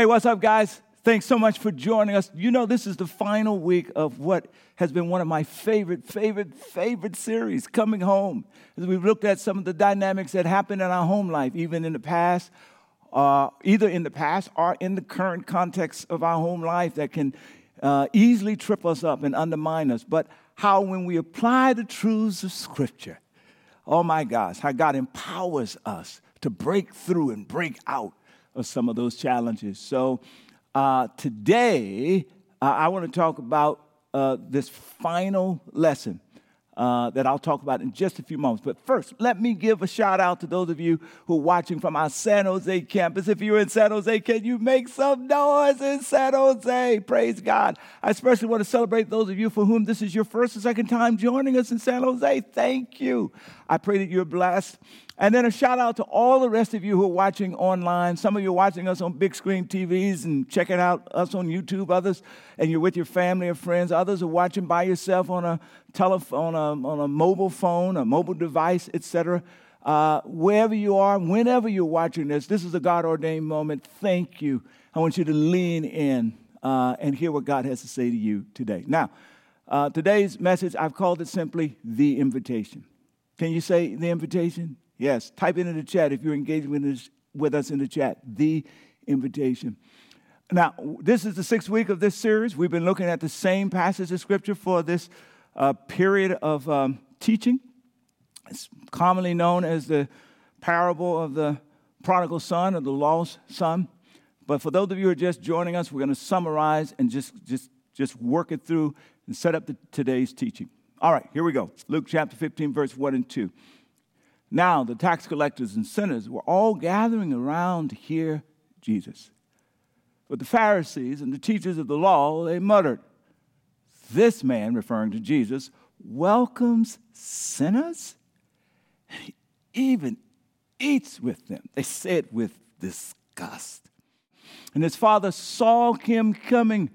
Hey, what's up, guys? Thanks so much for joining us. You know, this is the final week of what has been one of my favorite, favorite, favorite series, Coming Home. As we've looked at some of the dynamics that happen in our home life, even in the past, uh, either in the past or in the current context of our home life, that can uh, easily trip us up and undermine us. But how, when we apply the truths of Scripture, oh my gosh, how God empowers us to break through and break out of some of those challenges. So uh, today, I want to talk about uh, this final lesson. Uh, that I'll talk about in just a few moments. But first, let me give a shout out to those of you who are watching from our San Jose campus. If you're in San Jose, can you make some noise in San Jose? Praise God. I especially want to celebrate those of you for whom this is your first or second time joining us in San Jose. Thank you. I pray that you're blessed. And then a shout out to all the rest of you who are watching online. Some of you are watching us on big screen TVs and checking out us on YouTube. Others, and you're with your family or friends. Others are watching by yourself on a telephone, on a, on a mobile phone, a mobile device, etc. Uh, wherever you are, whenever you're watching this, this is a God ordained moment. Thank you. I want you to lean in uh, and hear what God has to say to you today. Now, uh, today's message, I've called it simply the invitation. Can you say the invitation? Yes, type it in the chat if you're engaging with us, with us in the chat. The invitation. Now, this is the sixth week of this series. We've been looking at the same passage of Scripture for this uh, period of um, teaching. It's commonly known as the parable of the prodigal son or the lost son. But for those of you who are just joining us, we're going to summarize and just, just, just work it through and set up the, today's teaching. All right, here we go. Luke chapter 15, verse 1 and 2. Now, the tax collectors and sinners were all gathering around to hear Jesus. But the Pharisees and the teachers of the law, they muttered, This man, referring to Jesus, welcomes sinners and he even eats with them. They said with disgust. And his father saw him coming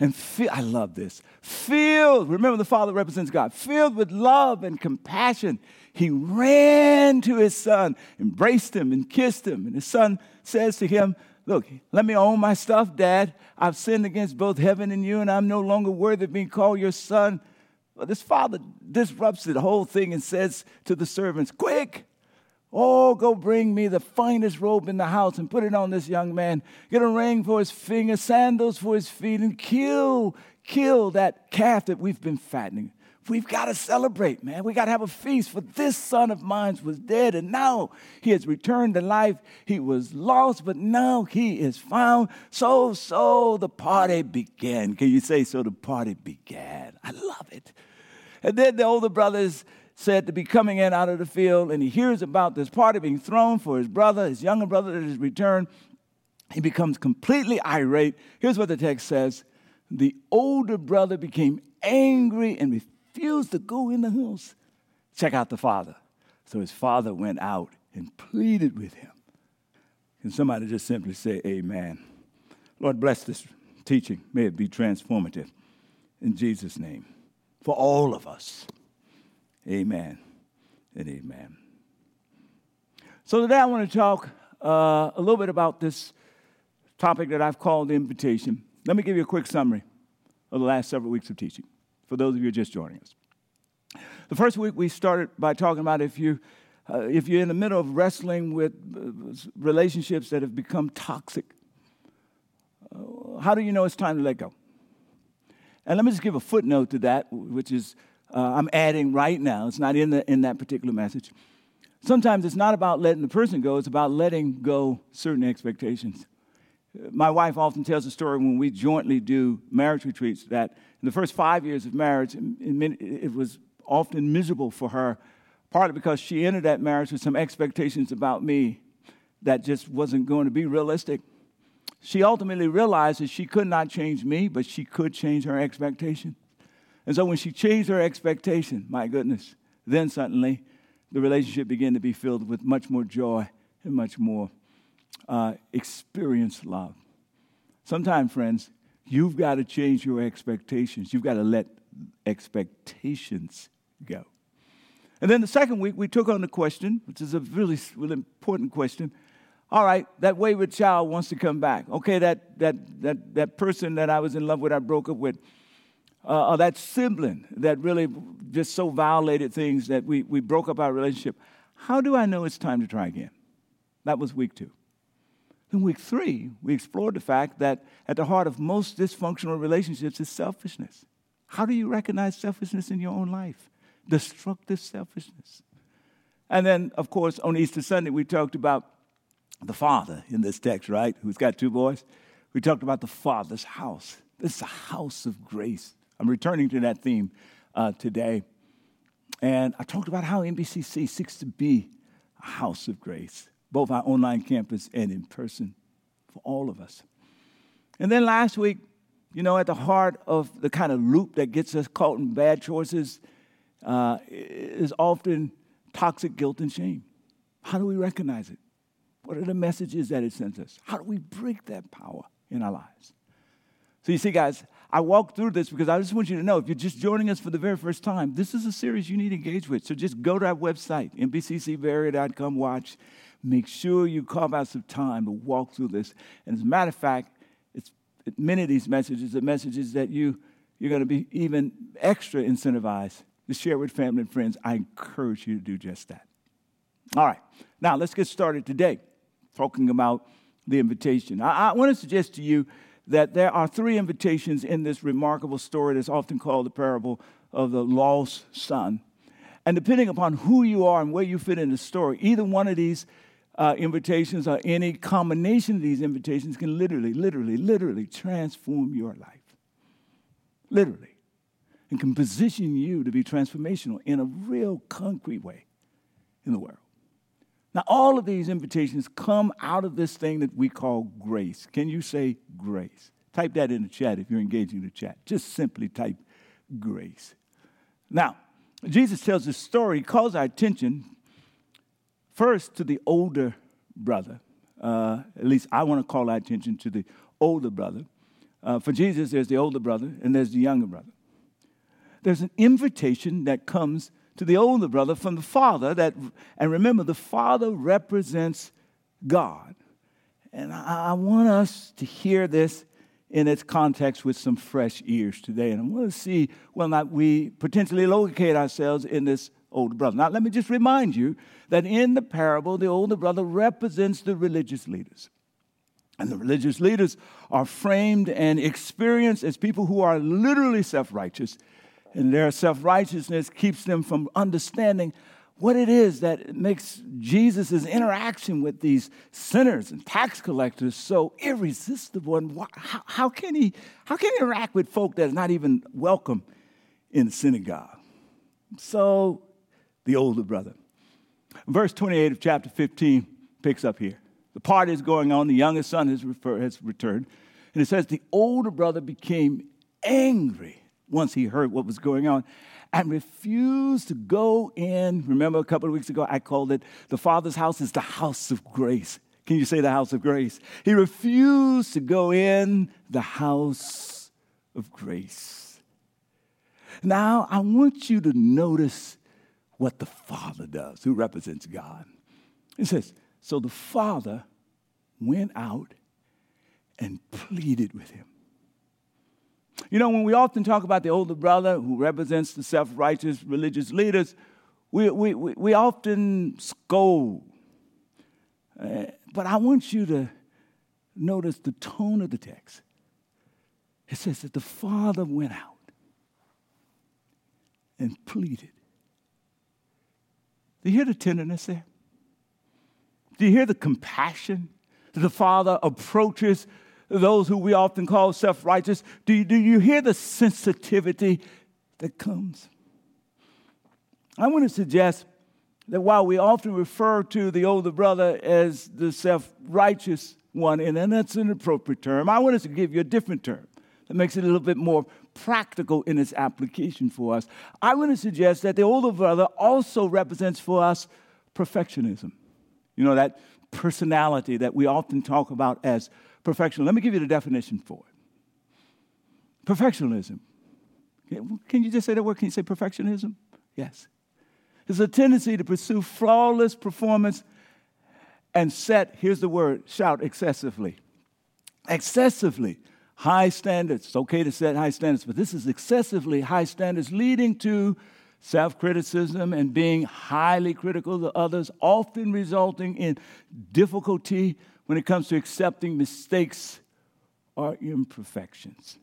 and I love this, filled, remember the Father represents God, filled with love and compassion, he ran to his son, embraced him, and kissed him. And his son says to him, Look, let me own my stuff, Dad. I've sinned against both heaven and you, and I'm no longer worthy of being called your son. But this father disrupts the whole thing and says to the servants, Quick, Oh, go bring me the finest robe in the house and put it on this young man. Get a ring for his finger, sandals for his feet, and kill, kill that calf that we've been fattening. We've got to celebrate, man. We got to have a feast, for this son of mine was dead, and now he has returned to life. He was lost, but now he is found. So, so the party began. Can you say, so the party began? I love it. And then the older brothers said to be coming in out of the field, and he hears about this party being thrown for his brother, his younger brother, that has returned. He becomes completely irate. Here's what the text says The older brother became angry and refused to go in the house. Check out the father. So his father went out and pleaded with him. Can somebody just simply say, Amen? Lord, bless this teaching. May it be transformative. In Jesus' name. For all of us. Amen and amen. So today I want to talk uh, a little bit about this topic that I've called the invitation. Let me give you a quick summary of the last several weeks of teaching for those of you just joining us. The first week we started by talking about if you uh, if you're in the middle of wrestling with uh, relationships that have become toxic, uh, how do you know it's time to let go? And let me just give a footnote to that, which is uh, I'm adding right now. It's not in, the, in that particular message. Sometimes it's not about letting the person go, it's about letting go certain expectations. My wife often tells a story when we jointly do marriage retreats that in the first five years of marriage, it was often miserable for her, partly because she entered that marriage with some expectations about me that just wasn't going to be realistic. She ultimately realized that she could not change me, but she could change her expectation. And so when she changed her expectation, my goodness, then suddenly the relationship began to be filled with much more joy and much more uh, experienced love. Sometimes, friends, you've got to change your expectations. You've got to let expectations go. And then the second week, we took on the question, which is a really, really important question All right, that wayward child wants to come back. Okay, that, that, that, that person that I was in love with, I broke up with, uh, or that sibling that really just so violated things that we, we broke up our relationship. How do I know it's time to try again? That was week two. In week three, we explored the fact that at the heart of most dysfunctional relationships is selfishness. How do you recognize selfishness in your own life? Destructive selfishness. And then, of course, on Easter Sunday, we talked about the father in this text, right? Who's got two boys? We talked about the father's house. This is a house of grace. I'm returning to that theme uh, today. And I talked about how NBCC seeks to be a house of grace, both our online campus and in person for all of us. And then last week, you know, at the heart of the kind of loop that gets us caught in bad choices uh, is often toxic guilt and shame. How do we recognize it? What are the messages that it sends us? How do we break that power in our lives? So, you see, guys, I walk through this because I just want you to know if you're just joining us for the very first time, this is a series you need to engage with. So, just go to our website, nbccbayarea.com, watch. Make sure you carve out some time to walk through this. And as a matter of fact, it's many of these messages are messages that you, you're going to be even extra incentivized to share with family and friends. I encourage you to do just that. All right, now let's get started today talking about the invitation. I, I want to suggest to you that there are three invitations in this remarkable story that's often called the parable of the lost son. And depending upon who you are and where you fit in the story, either one of these uh, invitations or any combination of these invitations can literally, literally, literally transform your life. Literally. And can position you to be transformational in a real concrete way in the world. Now, all of these invitations come out of this thing that we call grace. Can you say grace? Type that in the chat if you're engaging in the chat. Just simply type grace. Now, Jesus tells this story, calls our attention first to the older brother. Uh, at least I want to call our attention to the older brother. Uh, for Jesus, there's the older brother and there's the younger brother. There's an invitation that comes to the older brother from the father that and remember the father represents god. And i, I want us to hear this in its context with some fresh ears today. And i want to see whether or not we potentially locate ourselves in this older brother. Now let me just remind you that in the parable the older brother represents the religious leaders. And the religious leaders are framed and experienced as people who are literally self righteous and their self righteousness keeps them from understanding what it is that makes Jesus' interaction with these sinners and tax collectors so irresistible. And how, how, can he, how can he interact with folk that is not even welcome in the synagogue? So, the older brother. Verse 28 of chapter 15 picks up here. The party is going on, the youngest son has, refer, has returned. And it says, The older brother became angry once he heard what was going on and refused to go in. Remember a couple of weeks ago, I called it the Father's house is the house of grace. Can you say the house of grace? He refused to go in the house of grace. Now, I want you to notice what the Father does, who represents God. It says, So the Father went out and pleaded with him. You know, when we often talk about the older brother who represents the self righteous religious leaders, we, we, we, we often scold. Uh, but I want you to notice the tone of the text. It says that the father went out and pleaded. Do you hear the tenderness there? Do you hear the compassion that the father approaches those who we often call self righteous, do you, do you hear the sensitivity that comes? I want to suggest that while we often refer to the older brother as the self righteous one, and that's an appropriate term, I want us to give you a different term that makes it a little bit more practical in its application for us. I want to suggest that the older brother also represents for us perfectionism. You know, that personality that we often talk about as perfection. Let me give you the definition for it. Perfectionism. Can you just say that word? Can you say perfectionism? Yes. It's a tendency to pursue flawless performance and set, here's the word, shout excessively. Excessively high standards. It's okay to set high standards, but this is excessively high standards, leading to self criticism and being highly critical of others, often resulting in difficulty when it comes to accepting mistakes or imperfections.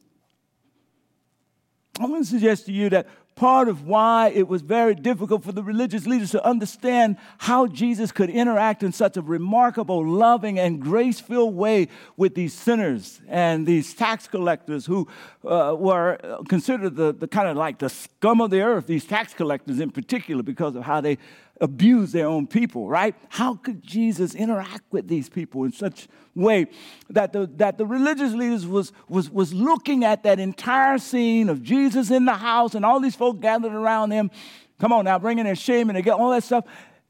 I want to suggest to you that part of why it was very difficult for the religious leaders to understand how Jesus could interact in such a remarkable, loving, and grace filled way with these sinners and these tax collectors who uh, were considered the, the kind of like the scum of the earth, these tax collectors in particular, because of how they abuse their own people, right? How could Jesus interact with these people in such way that the, that the religious leaders was, was, was looking at that entire scene of Jesus in the house and all these folk gathered around him, come on now, bringing their shame and get all that stuff.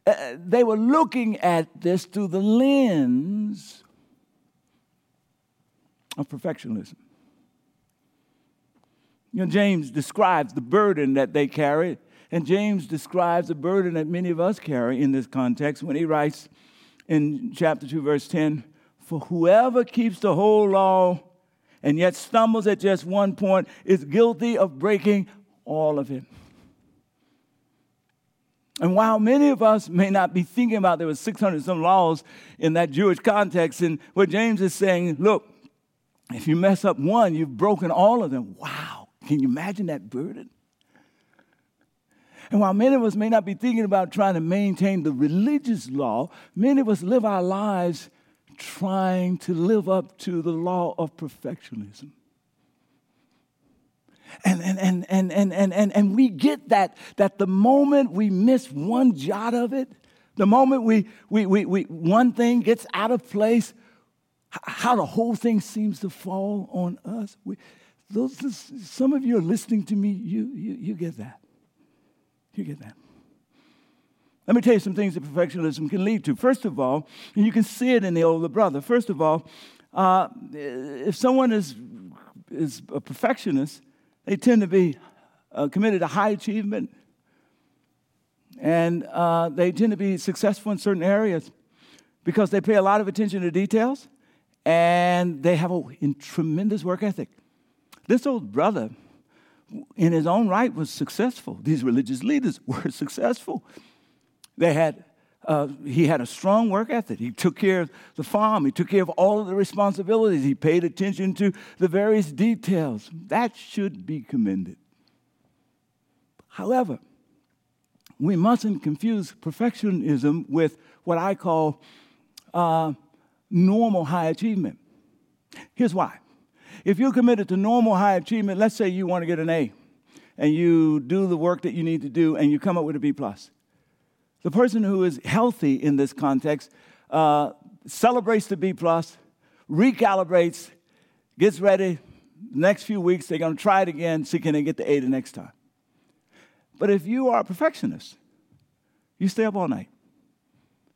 Uh, they were looking at this through the lens of perfectionism. You know, James describes the burden that they carried and James describes the burden that many of us carry in this context when he writes in chapter 2, verse 10 For whoever keeps the whole law and yet stumbles at just one point is guilty of breaking all of it. And while many of us may not be thinking about there were 600 some laws in that Jewish context, and what James is saying, look, if you mess up one, you've broken all of them. Wow. Can you imagine that burden? And while many of us may not be thinking about trying to maintain the religious law, many of us live our lives trying to live up to the law of perfectionism. And, and, and, and, and, and, and, and we get that, that the moment we miss one jot of it, the moment we, we, we, we, one thing gets out of place, how the whole thing seems to fall on us. We, those, some of you are listening to me, you, you, you get that. You get that? Let me tell you some things that perfectionism can lead to. First of all, and you can see it in the older brother. First of all, uh, if someone is, is a perfectionist, they tend to be uh, committed to high achievement and uh, they tend to be successful in certain areas because they pay a lot of attention to details and they have a tremendous work ethic. This old brother in his own right was successful. These religious leaders were successful. They had, uh, he had a strong work ethic. He took care of the farm. He took care of all of the responsibilities. He paid attention to the various details. That should be commended. However, we mustn't confuse perfectionism with what I call uh, normal high achievement. Here's why if you're committed to normal high achievement, let's say you want to get an A and you do the work that you need to do and you come up with a B plus. The person who is healthy in this context uh, celebrates the B plus, recalibrates, gets ready. next few weeks, they're going to try it again, see can they get the A the next time. But if you are a perfectionist, you stay up all night.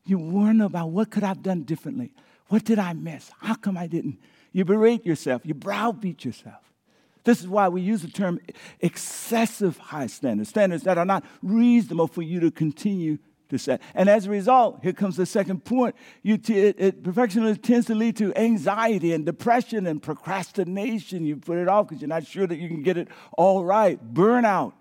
You wonder about what could I have done differently? What did I miss? How come I didn't? You berate yourself, you browbeat yourself. This is why we use the term excessive high standards, standards that are not reasonable for you to continue to set. And as a result, here comes the second point. You t- it, it, perfectionism tends to lead to anxiety and depression and procrastination. You put it off because you're not sure that you can get it all right. Burnout,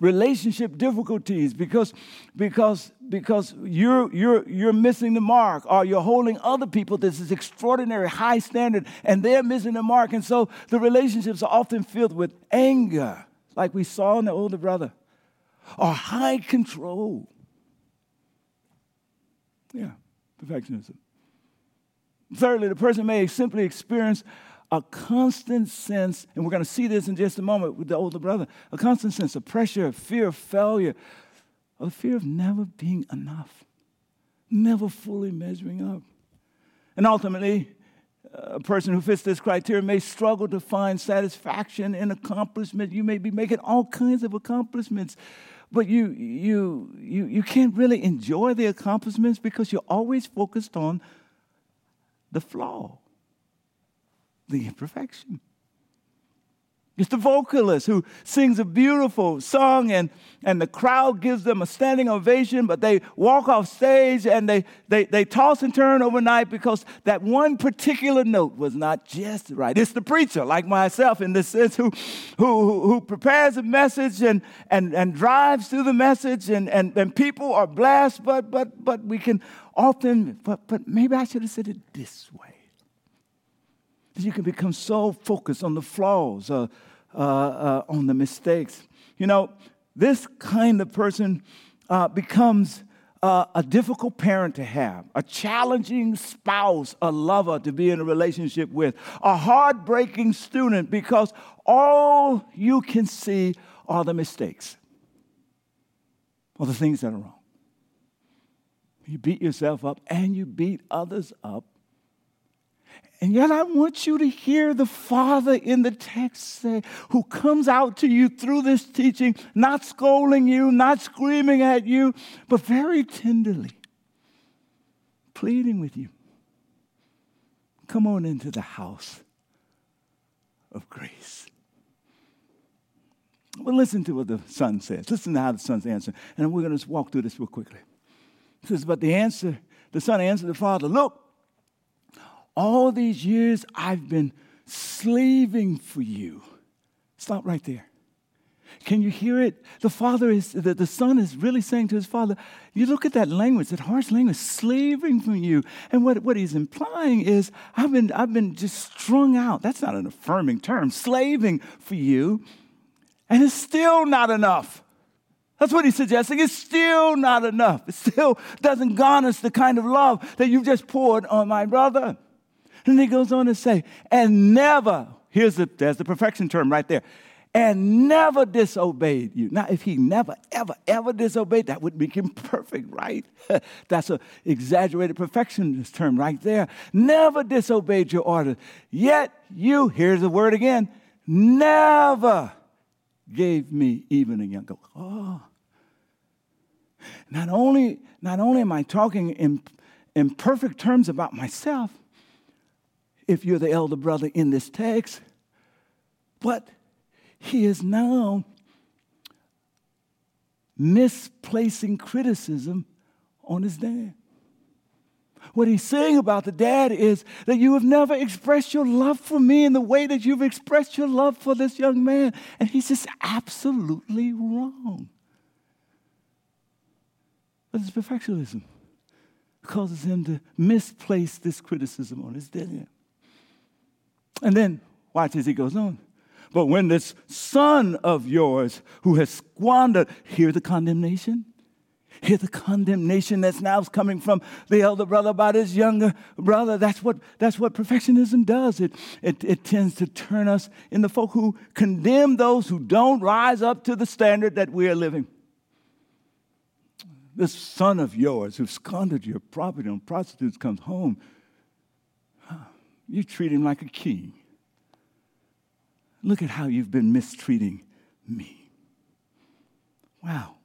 relationship difficulties because, because, because you're, you're, you're missing the mark or you're holding other people to this extraordinary high standard and they're missing the mark. And so the relationships are often filled with anger, like we saw in the older brother, or high control. Yeah, perfectionism. Thirdly, the person may simply experience a constant sense, and we're going to see this in just a moment with the older brother, a constant sense of pressure, fear of failure, the fear of never being enough, never fully measuring up. And ultimately, a person who fits this criteria may struggle to find satisfaction in accomplishment. You may be making all kinds of accomplishments, but you, you, you, you can't really enjoy the accomplishments because you're always focused on the flaw the imperfection. It's the vocalist who sings a beautiful song and, and the crowd gives them a standing ovation, but they walk off stage and they, they, they toss and turn overnight because that one particular note was not just right. It's the preacher, like myself in this sense, who, who, who prepares a message and, and, and drives through the message, and, and, and people are blessed, but, but, but we can often, but, but maybe I should have said it this way. You can become so focused on the flaws. Uh, uh, uh, on the mistakes. You know, this kind of person uh, becomes uh, a difficult parent to have, a challenging spouse, a lover to be in a relationship with, a heartbreaking student because all you can see are the mistakes or the things that are wrong. You beat yourself up and you beat others up and yet, I want you to hear the Father in the text say, who comes out to you through this teaching, not scolding you, not screaming at you, but very tenderly pleading with you. Come on into the house of grace. Well, listen to what the son says. Listen to how the son's answer. And we're going to walk through this real quickly. He says, But the answer, the son answered the father, Look, all these years I've been slaving for you. Stop right there. Can you hear it? The father is, the, the son is really saying to his father, you look at that language, that harsh language, slaving for you. And what, what he's implying is, I've been, I've been just strung out. That's not an affirming term, slaving for you. And it's still not enough. That's what he's suggesting. It's still not enough. It still doesn't garnish the kind of love that you've just poured on my brother. And he goes on to say, and never, here's the, there's the perfection term right there, and never disobeyed you. Now, if he never, ever, ever disobeyed, that would make him perfect, right? That's an exaggerated perfectionist term right there. Never disobeyed your orders. Yet you, here's the word again, never gave me even a young goat. Oh. Not only, not only am I talking in, in perfect terms about myself, if you're the elder brother in this text. But he is now misplacing criticism on his dad. What he's saying about the dad is that you have never expressed your love for me in the way that you've expressed your love for this young man. And he's just absolutely wrong. But it's perfectionism. It causes him to misplace this criticism on his dad. And then, watch as he goes on. But when this son of yours who has squandered, hear the condemnation? Hear the condemnation that's now coming from the elder brother about his younger brother. That's what, that's what perfectionism does. It, it, it tends to turn us in the folk who condemn those who don't rise up to the standard that we are living. This son of yours who squandered your property on prostitutes comes home you treat him like a king. Look at how you've been mistreating me. Wow.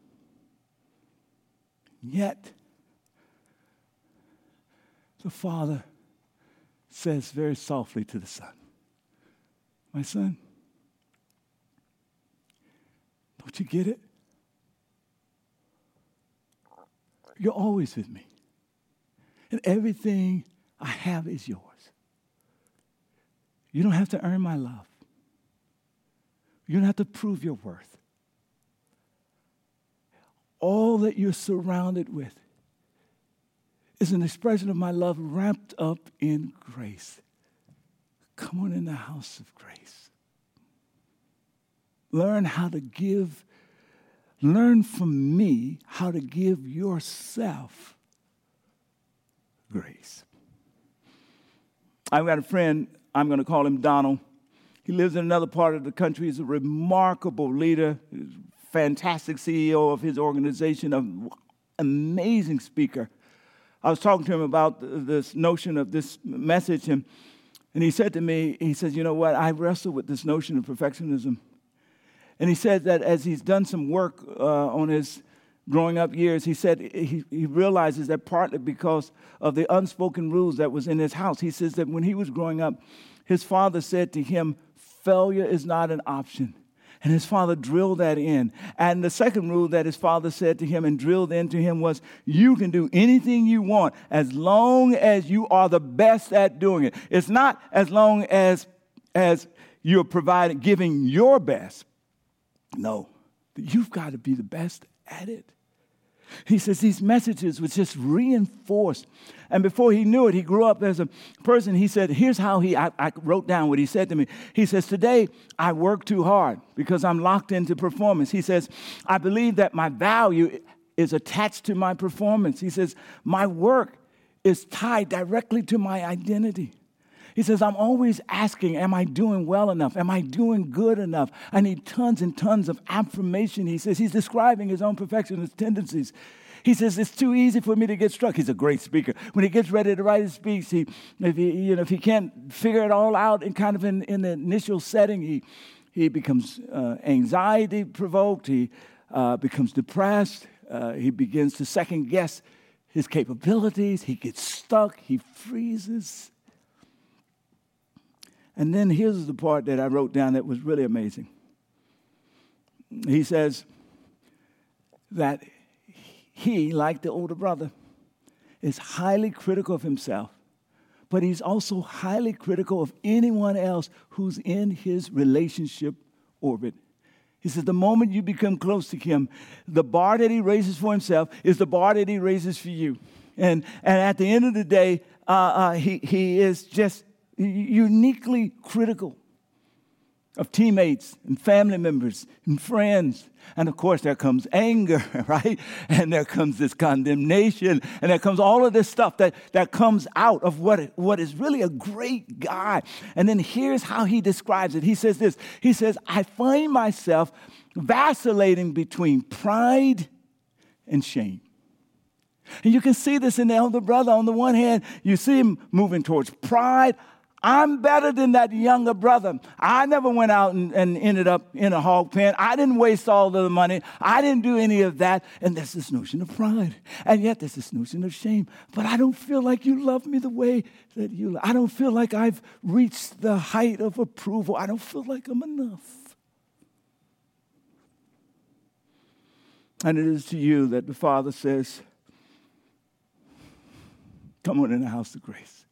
Yet, the father says very softly to the son, My son, don't you get it? You're always with me. And everything I have is yours. You don't have to earn my love. You don't have to prove your worth. All that you're surrounded with is an expression of my love wrapped up in grace. Come on in the house of grace. Learn how to give, learn from me how to give yourself grace. I've got a friend I'm going to call him Donald. He lives in another part of the country. He's a remarkable leader, fantastic CEO of his organization, an amazing speaker. I was talking to him about this notion of this message, and, and he said to me, he says, You know what? I wrestle with this notion of perfectionism. And he said that as he's done some work uh, on his growing up years, he said he, he realizes that partly because of the unspoken rules that was in his house. He says that when he was growing up, his father said to him, Failure is not an option. And his father drilled that in. And the second rule that his father said to him and drilled into him was you can do anything you want as long as you are the best at doing it. It's not as long as, as you're providing, giving your best. No, you've got to be the best at it. He says these messages was just reinforced. And before he knew it, he grew up as a person. He said, Here's how he, I, I, wrote down what he said to me. He says, Today I work too hard because I'm locked into performance. He says, I believe that my value is attached to my performance. He says, My work is tied directly to my identity. He says, I'm always asking, Am I doing well enough? Am I doing good enough? I need tons and tons of affirmation. He says, He's describing his own perfectionist tendencies. He says, It's too easy for me to get struck. He's a great speaker. When he gets ready to write his speech, he, if, he, you know, if he can't figure it all out in kind of in, in the initial setting, he, he becomes uh, anxiety provoked, he uh, becomes depressed, uh, he begins to second guess his capabilities, he gets stuck, he freezes. And then here's the part that I wrote down that was really amazing. He says that he, like the older brother, is highly critical of himself, but he's also highly critical of anyone else who's in his relationship orbit. He says, the moment you become close to him, the bar that he raises for himself is the bar that he raises for you. And, and at the end of the day, uh, uh, he, he is just uniquely critical of teammates and family members and friends. And of course, there comes anger, right? And there comes this condemnation, and there comes all of this stuff that, that comes out of what, what is really a great guy. And then here's how he describes it. He says this He says, I find myself vacillating between pride and shame. And you can see this in the elder brother. On the one hand, you see him moving towards pride. I'm better than that younger brother. I never went out and, and, ended up in a hog pen. I didn't waste all of the money. I didn't do any of that. And there's this notion of pride. And yet there's this notion of shame. But I don't feel like you love me the way that you love. I don't feel like I've reached the height of approval. I don't feel like I'm enough. And it is to you that the Father says, Come on in the house of grace.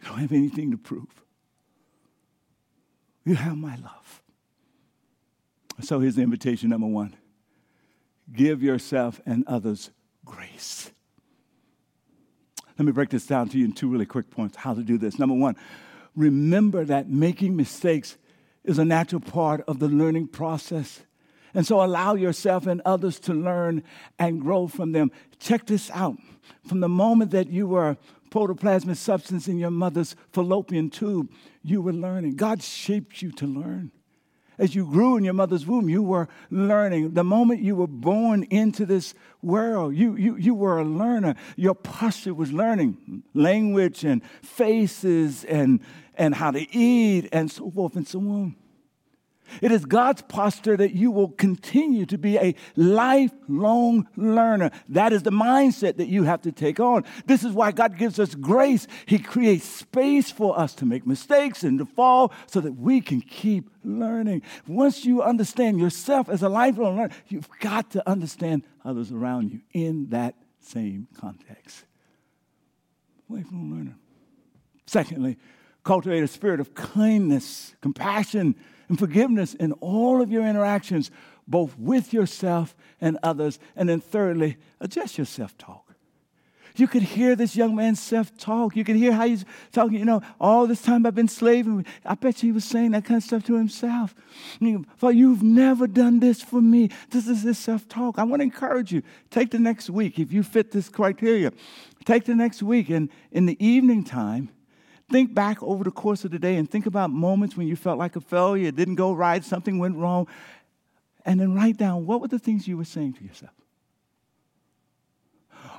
You don't have anything to prove. You have my love. So here's the invitation number one give yourself and others grace. Let me break this down to you in two really quick points how to do this. Number one, remember that making mistakes is a natural part of the learning process. And so allow yourself and others to learn and grow from them. Check this out. From the moment that you were protoplasmic substance in your mother's fallopian tube, you were learning. God shaped you to learn. As you grew in your mother's womb, you were learning. The moment you were born into this world, you, you, you were a learner. Your posture was learning language and faces and, and how to eat and so forth and so on. It is God's posture that you will continue to be a lifelong learner. That is the mindset that you have to take on. This is why God gives us grace. He creates space for us to make mistakes and to fall so that we can keep learning. Once you understand yourself as a lifelong learner, you've got to understand others around you in that same context. Lifelong learner. Secondly, cultivate a spirit of kindness, compassion, and forgiveness in all of your interactions, both with yourself and others. And then, thirdly, adjust your self talk. You could hear this young man's self talk. You could hear how he's talking. You know, all this time I've been slaving. I bet you he was saying that kind of stuff to himself. For you've never done this for me. This is his self talk. I want to encourage you. Take the next week if you fit this criteria. Take the next week and in the evening time, Think back over the course of the day and think about moments when you felt like a failure, it didn't go right, something went wrong, and then write down what were the things you were saying to yourself.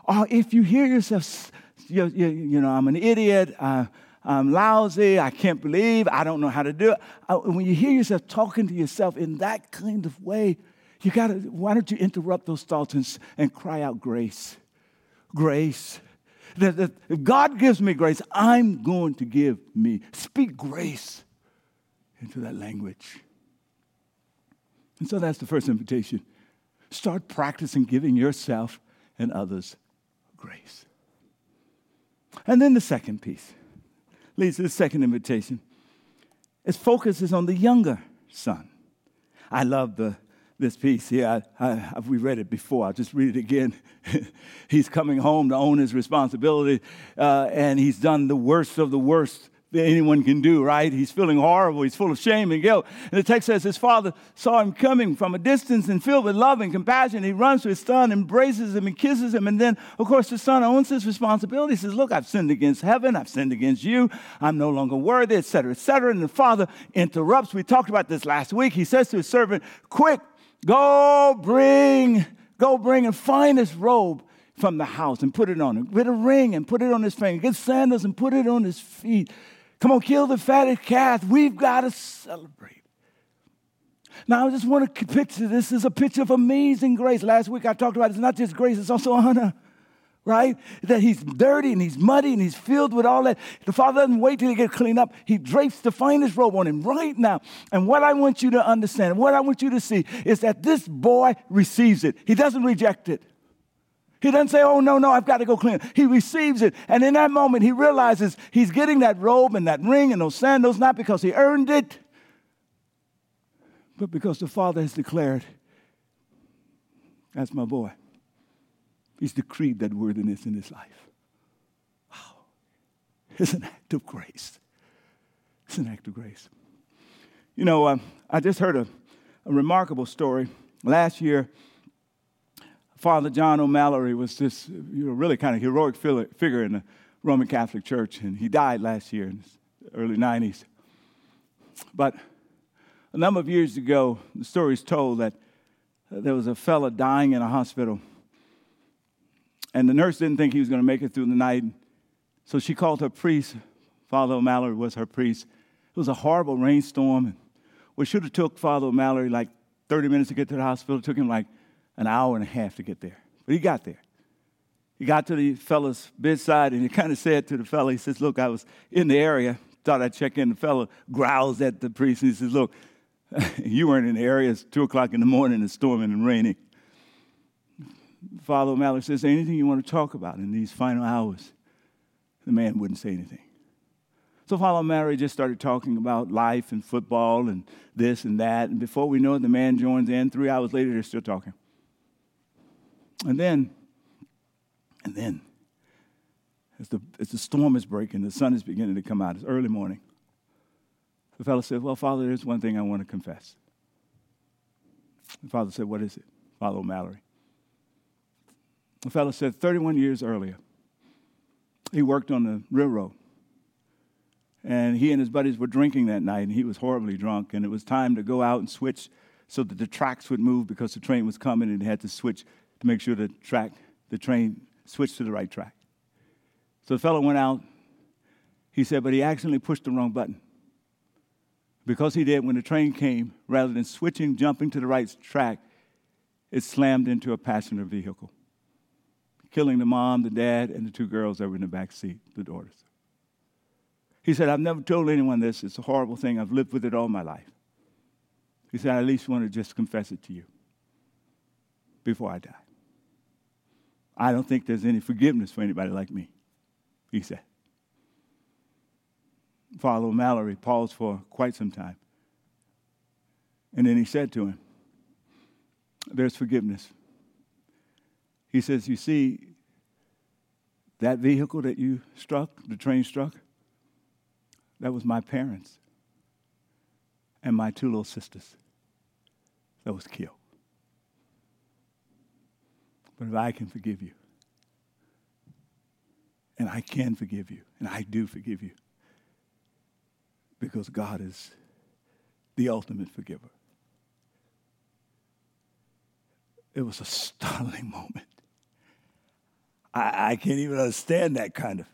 Or if you hear yourself, you, you, you know, I'm an idiot, uh, I'm lousy, I can't believe, I don't know how to do it. Uh, when you hear yourself talking to yourself in that kind of way, you gotta, why don't you interrupt those thoughts and, and cry out grace? Grace that, that if God gives me grace, I'm going to give me. Speak grace into that language. And so that's the first invitation. Start practicing giving yourself and others grace. And then the second piece leads to the second invitation. Its focus is on the younger son. I love the, this piece here. I, I, we read it before. I'll just read it again. he's coming home to own his responsibility, uh, and he's done the worst of the worst that anyone can do, right? He's feeling horrible. He's full of shame and guilt. And the text says his father saw him coming from a distance and filled with love and compassion. He runs to his son, embraces him, and kisses him. And then, of course, the son owns his responsibility. He says, Look, I've sinned against heaven. I've sinned against you. I'm no longer worthy, etc., etc. And the father interrupts. We talked about this last week. He says to his servant, Quick, go bring, go bring a finest robe from the house and put it on him. Get a ring and put it on his finger. Get sandals and put it on his feet. Come on, kill the fatted calf. We've got to celebrate. Now, I just want to picture this as a picture of amazing grace. Last week I talked about it's not just grace, it's also honor, right? That he's dirty and he's muddy and he's filled with all that. The Father doesn't wait till he gets cleaned up. He drapes the finest robe on him right now. And what I want you to understand, what I want you to see, is that this boy receives it. He doesn't reject it. He doesn't say, Oh, no, no, I've got to go clean. He receives it. And in that moment, he realizes he's getting that robe and that ring and those sandals not because he earned it, but because the Father has declared, That's my boy. He's decreed that worthiness in his life. Wow. It's an act of grace. It's an act of grace. You know, uh, I just heard a, a remarkable story. Last year, Father John O'Mallory was this you know, really kind of heroic figure in the Roman Catholic Church, and he died last year in the early 90s. But a number of years ago, the story is told that there was a fellow dying in a hospital, and the nurse didn't think he was going to make it through the night, so she called her priest. Father O'Mallory was her priest. It was a horrible rainstorm, which should have took Father O'Mallory like 30 minutes to get to the hospital. It took him like an hour and a half to get there. But he got there. He got to the fellow's bedside and he kind of said to the fellow, he says, Look, I was in the area, thought I'd check in. The fellow growls at the priest and he says, Look, you weren't in the area. It's 2 o'clock in the morning, it's storming and raining. Father O'Malley says, Anything you want to talk about in these final hours? The man wouldn't say anything. So Father O'Malley just started talking about life and football and this and that. And before we know it, the man joins in. Three hours later, they're still talking. And then, and then, as the, as the storm is breaking, the sun is beginning to come out, it's early morning. The fellow said, Well, Father, there's one thing I want to confess. The father said, What is it? Father O'Mallory. The fellow said, 31 years earlier, he worked on the railroad. And he and his buddies were drinking that night, and he was horribly drunk. And it was time to go out and switch so that the tracks would move because the train was coming and had to switch to make sure the track, the train switched to the right track. So the fellow went out. He said, but he accidentally pushed the wrong button. Because he did, when the train came, rather than switching, jumping to the right track, it slammed into a passenger vehicle, killing the mom, the dad, and the two girls that were in the back seat, the daughters. He said, I've never told anyone this. It's a horrible thing. I've lived with it all my life. He said, I at least want to just confess it to you before I die. I don't think there's any forgiveness for anybody like me, he said. Father Mallory paused for quite some time. And then he said to him, There's forgiveness. He says, You see, that vehicle that you struck, the train struck, that was my parents and my two little sisters that was killed. But if I can forgive you, and I can forgive you, and I do forgive you, because God is the ultimate forgiver. It was a startling moment. I, I can't even understand that kind of.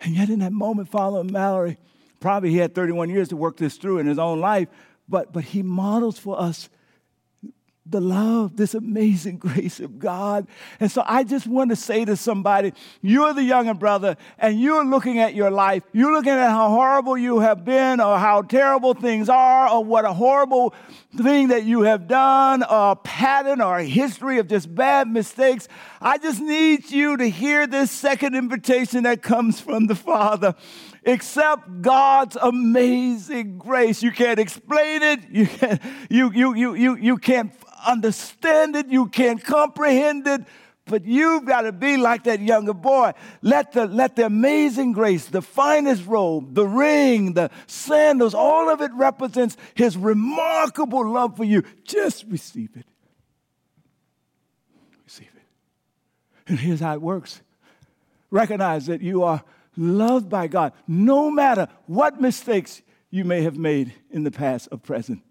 And yet, in that moment, Father Mallory, probably he had 31 years to work this through in his own life, but, but he models for us the love, this amazing grace of God. And so I just want to say to somebody, you're the younger brother and you're looking at your life. You're looking at how horrible you have been or how terrible things are or what a horrible thing that you have done or a pattern or a history of just bad mistakes. I just need you to hear this second invitation that comes from the Father. Accept God's amazing grace. You can't explain it. You can't, you, you, you, you, you can't understand it, you can't comprehend it, but you've got to be like that younger boy. Let the, let the amazing grace, the finest robe, the ring, the sandals, all of it represents his remarkable love for you. Just receive it. Receive it. And here's how it works recognize that you are loved by God, no matter what mistakes you may have made in the past or present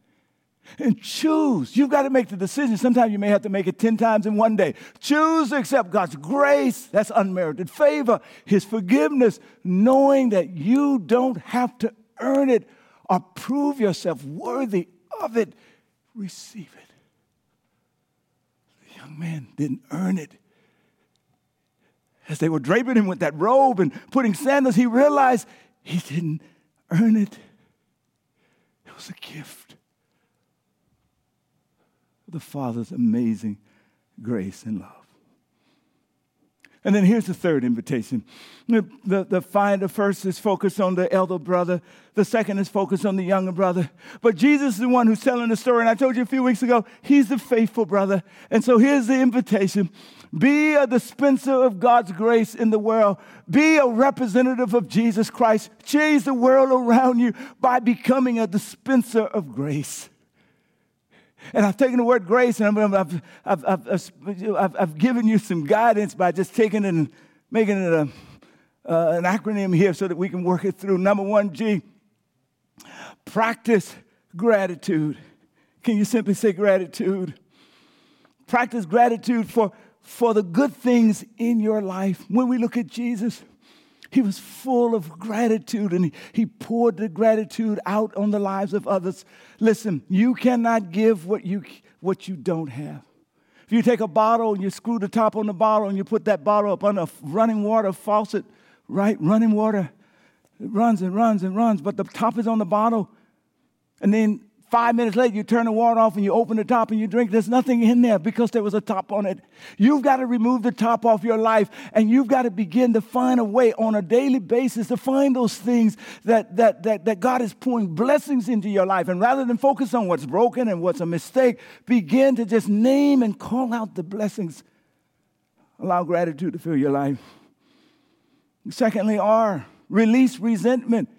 and choose. You've got to make the decision. Sometimes you may have to make it 10 times in one day. Choose to accept God's grace, that's unmerited favor, His forgiveness, knowing that you don't have to earn it or prove yourself worthy of it. Receive it. The young man didn't earn it. As they were draping him with that robe and putting sandals, he realized he didn't earn it. It was a gift the Father's amazing grace and love. And then here's the third invitation. The, the, the, the first is focused on the elder brother. The second is focused on the younger brother. But Jesus is the one who's telling the story. And I told you a few weeks ago, he's the faithful brother. And so here's the invitation. Be a dispenser of God's grace in the world. Be a representative of Jesus Christ. Change the world around you by becoming a dispenser of grace. And I've taken the word grace and I've, I've, I've, I've, given you some guidance by just taking it and making it a, uh, an acronym here so that we can work it through. Number one, G, practice gratitude. Can you simply say gratitude? Practice gratitude for, for the good things in your life. When we look at Jesus, he was full of gratitude and he, poured the gratitude out on the lives of others. Listen, you cannot give what you, what you don't have. If you take a bottle and you screw the top on the bottle and you put that bottle up under a running water faucet, right? Running water, it runs and runs and runs, but the top is on the bottle. And then Five minutes later, you turn the water off and you open the top and you drink. There's nothing in there because there was a top on it. You've got to remove the top off your life and you've got to begin to find a way on a daily basis to find those things that, that, that, that God is pouring blessings into your life. And rather than focus on what's broken and what's a mistake, begin to just name and call out the blessings. Allow gratitude to fill your life. Secondly, R, release resentment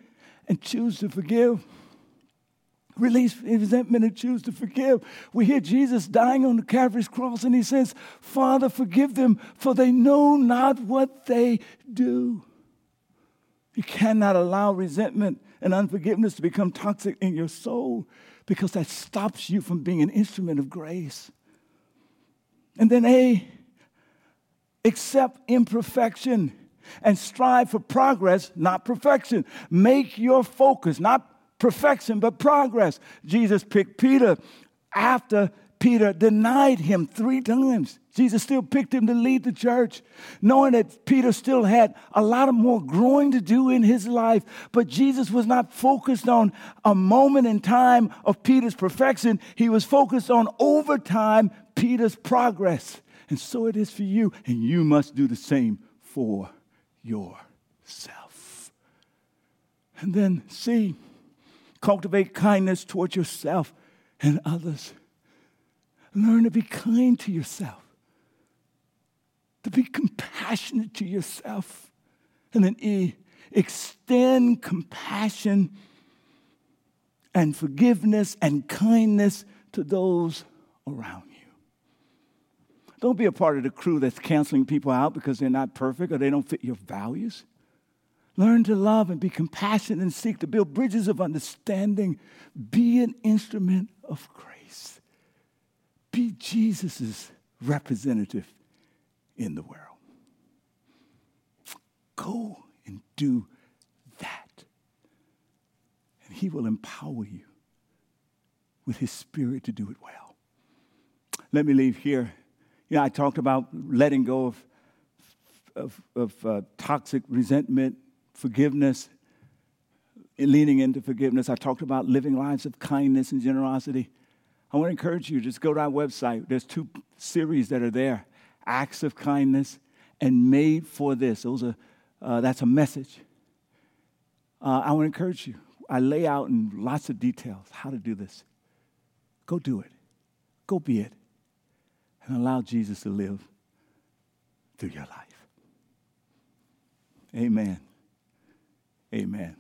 and choose to forgive release resentment and choose to forgive. We hear Jesus dying on the Calvary's cross, and he says, Father, forgive them, for they know not what they do. You cannot allow resentment and unforgiveness to become toxic in your soul because that stops you from being an instrument of grace. And then, A, accept imperfection and strive for progress, not perfection. Make your focus, not perfection, but progress. Jesus picked Peter after Peter denied him three times. Jesus still picked him to lead the church, knowing that Peter still had a lot of more growing to do in his life. But Jesus was not focused on a moment in time of Peter's perfection, he was focused on over time Peter's progress. And so it is for you, and you must do the same for yourself. And then, C, Cultivate kindness towards yourself and others. Learn to be kind to yourself, to be compassionate to yourself. And then E, extend compassion and forgiveness and kindness to those around you. Don't be a part of the crew that's canceling people out because they're not perfect or they don't fit your values. Learn to love and be compassionate and seek to build bridges of understanding. Be an instrument of grace. Be Jesus' representative in the world. Go and do that. And He will empower you with His Spirit to do it well. let me leave here. You know, I talked about letting go of, of, of uh, toxic resentment, forgiveness, leaning into forgiveness. I talked about living lives of kindness and generosity. I want to encourage you, just go to our website. There's two series that are there Acts of Kindness and Made for This. Those are, uh, that's a message. Uh, I want to encourage you. I lay out in lots of details how to do this. Go do it. Go be it. And allow Jesus to live through your life. Amen. Amen.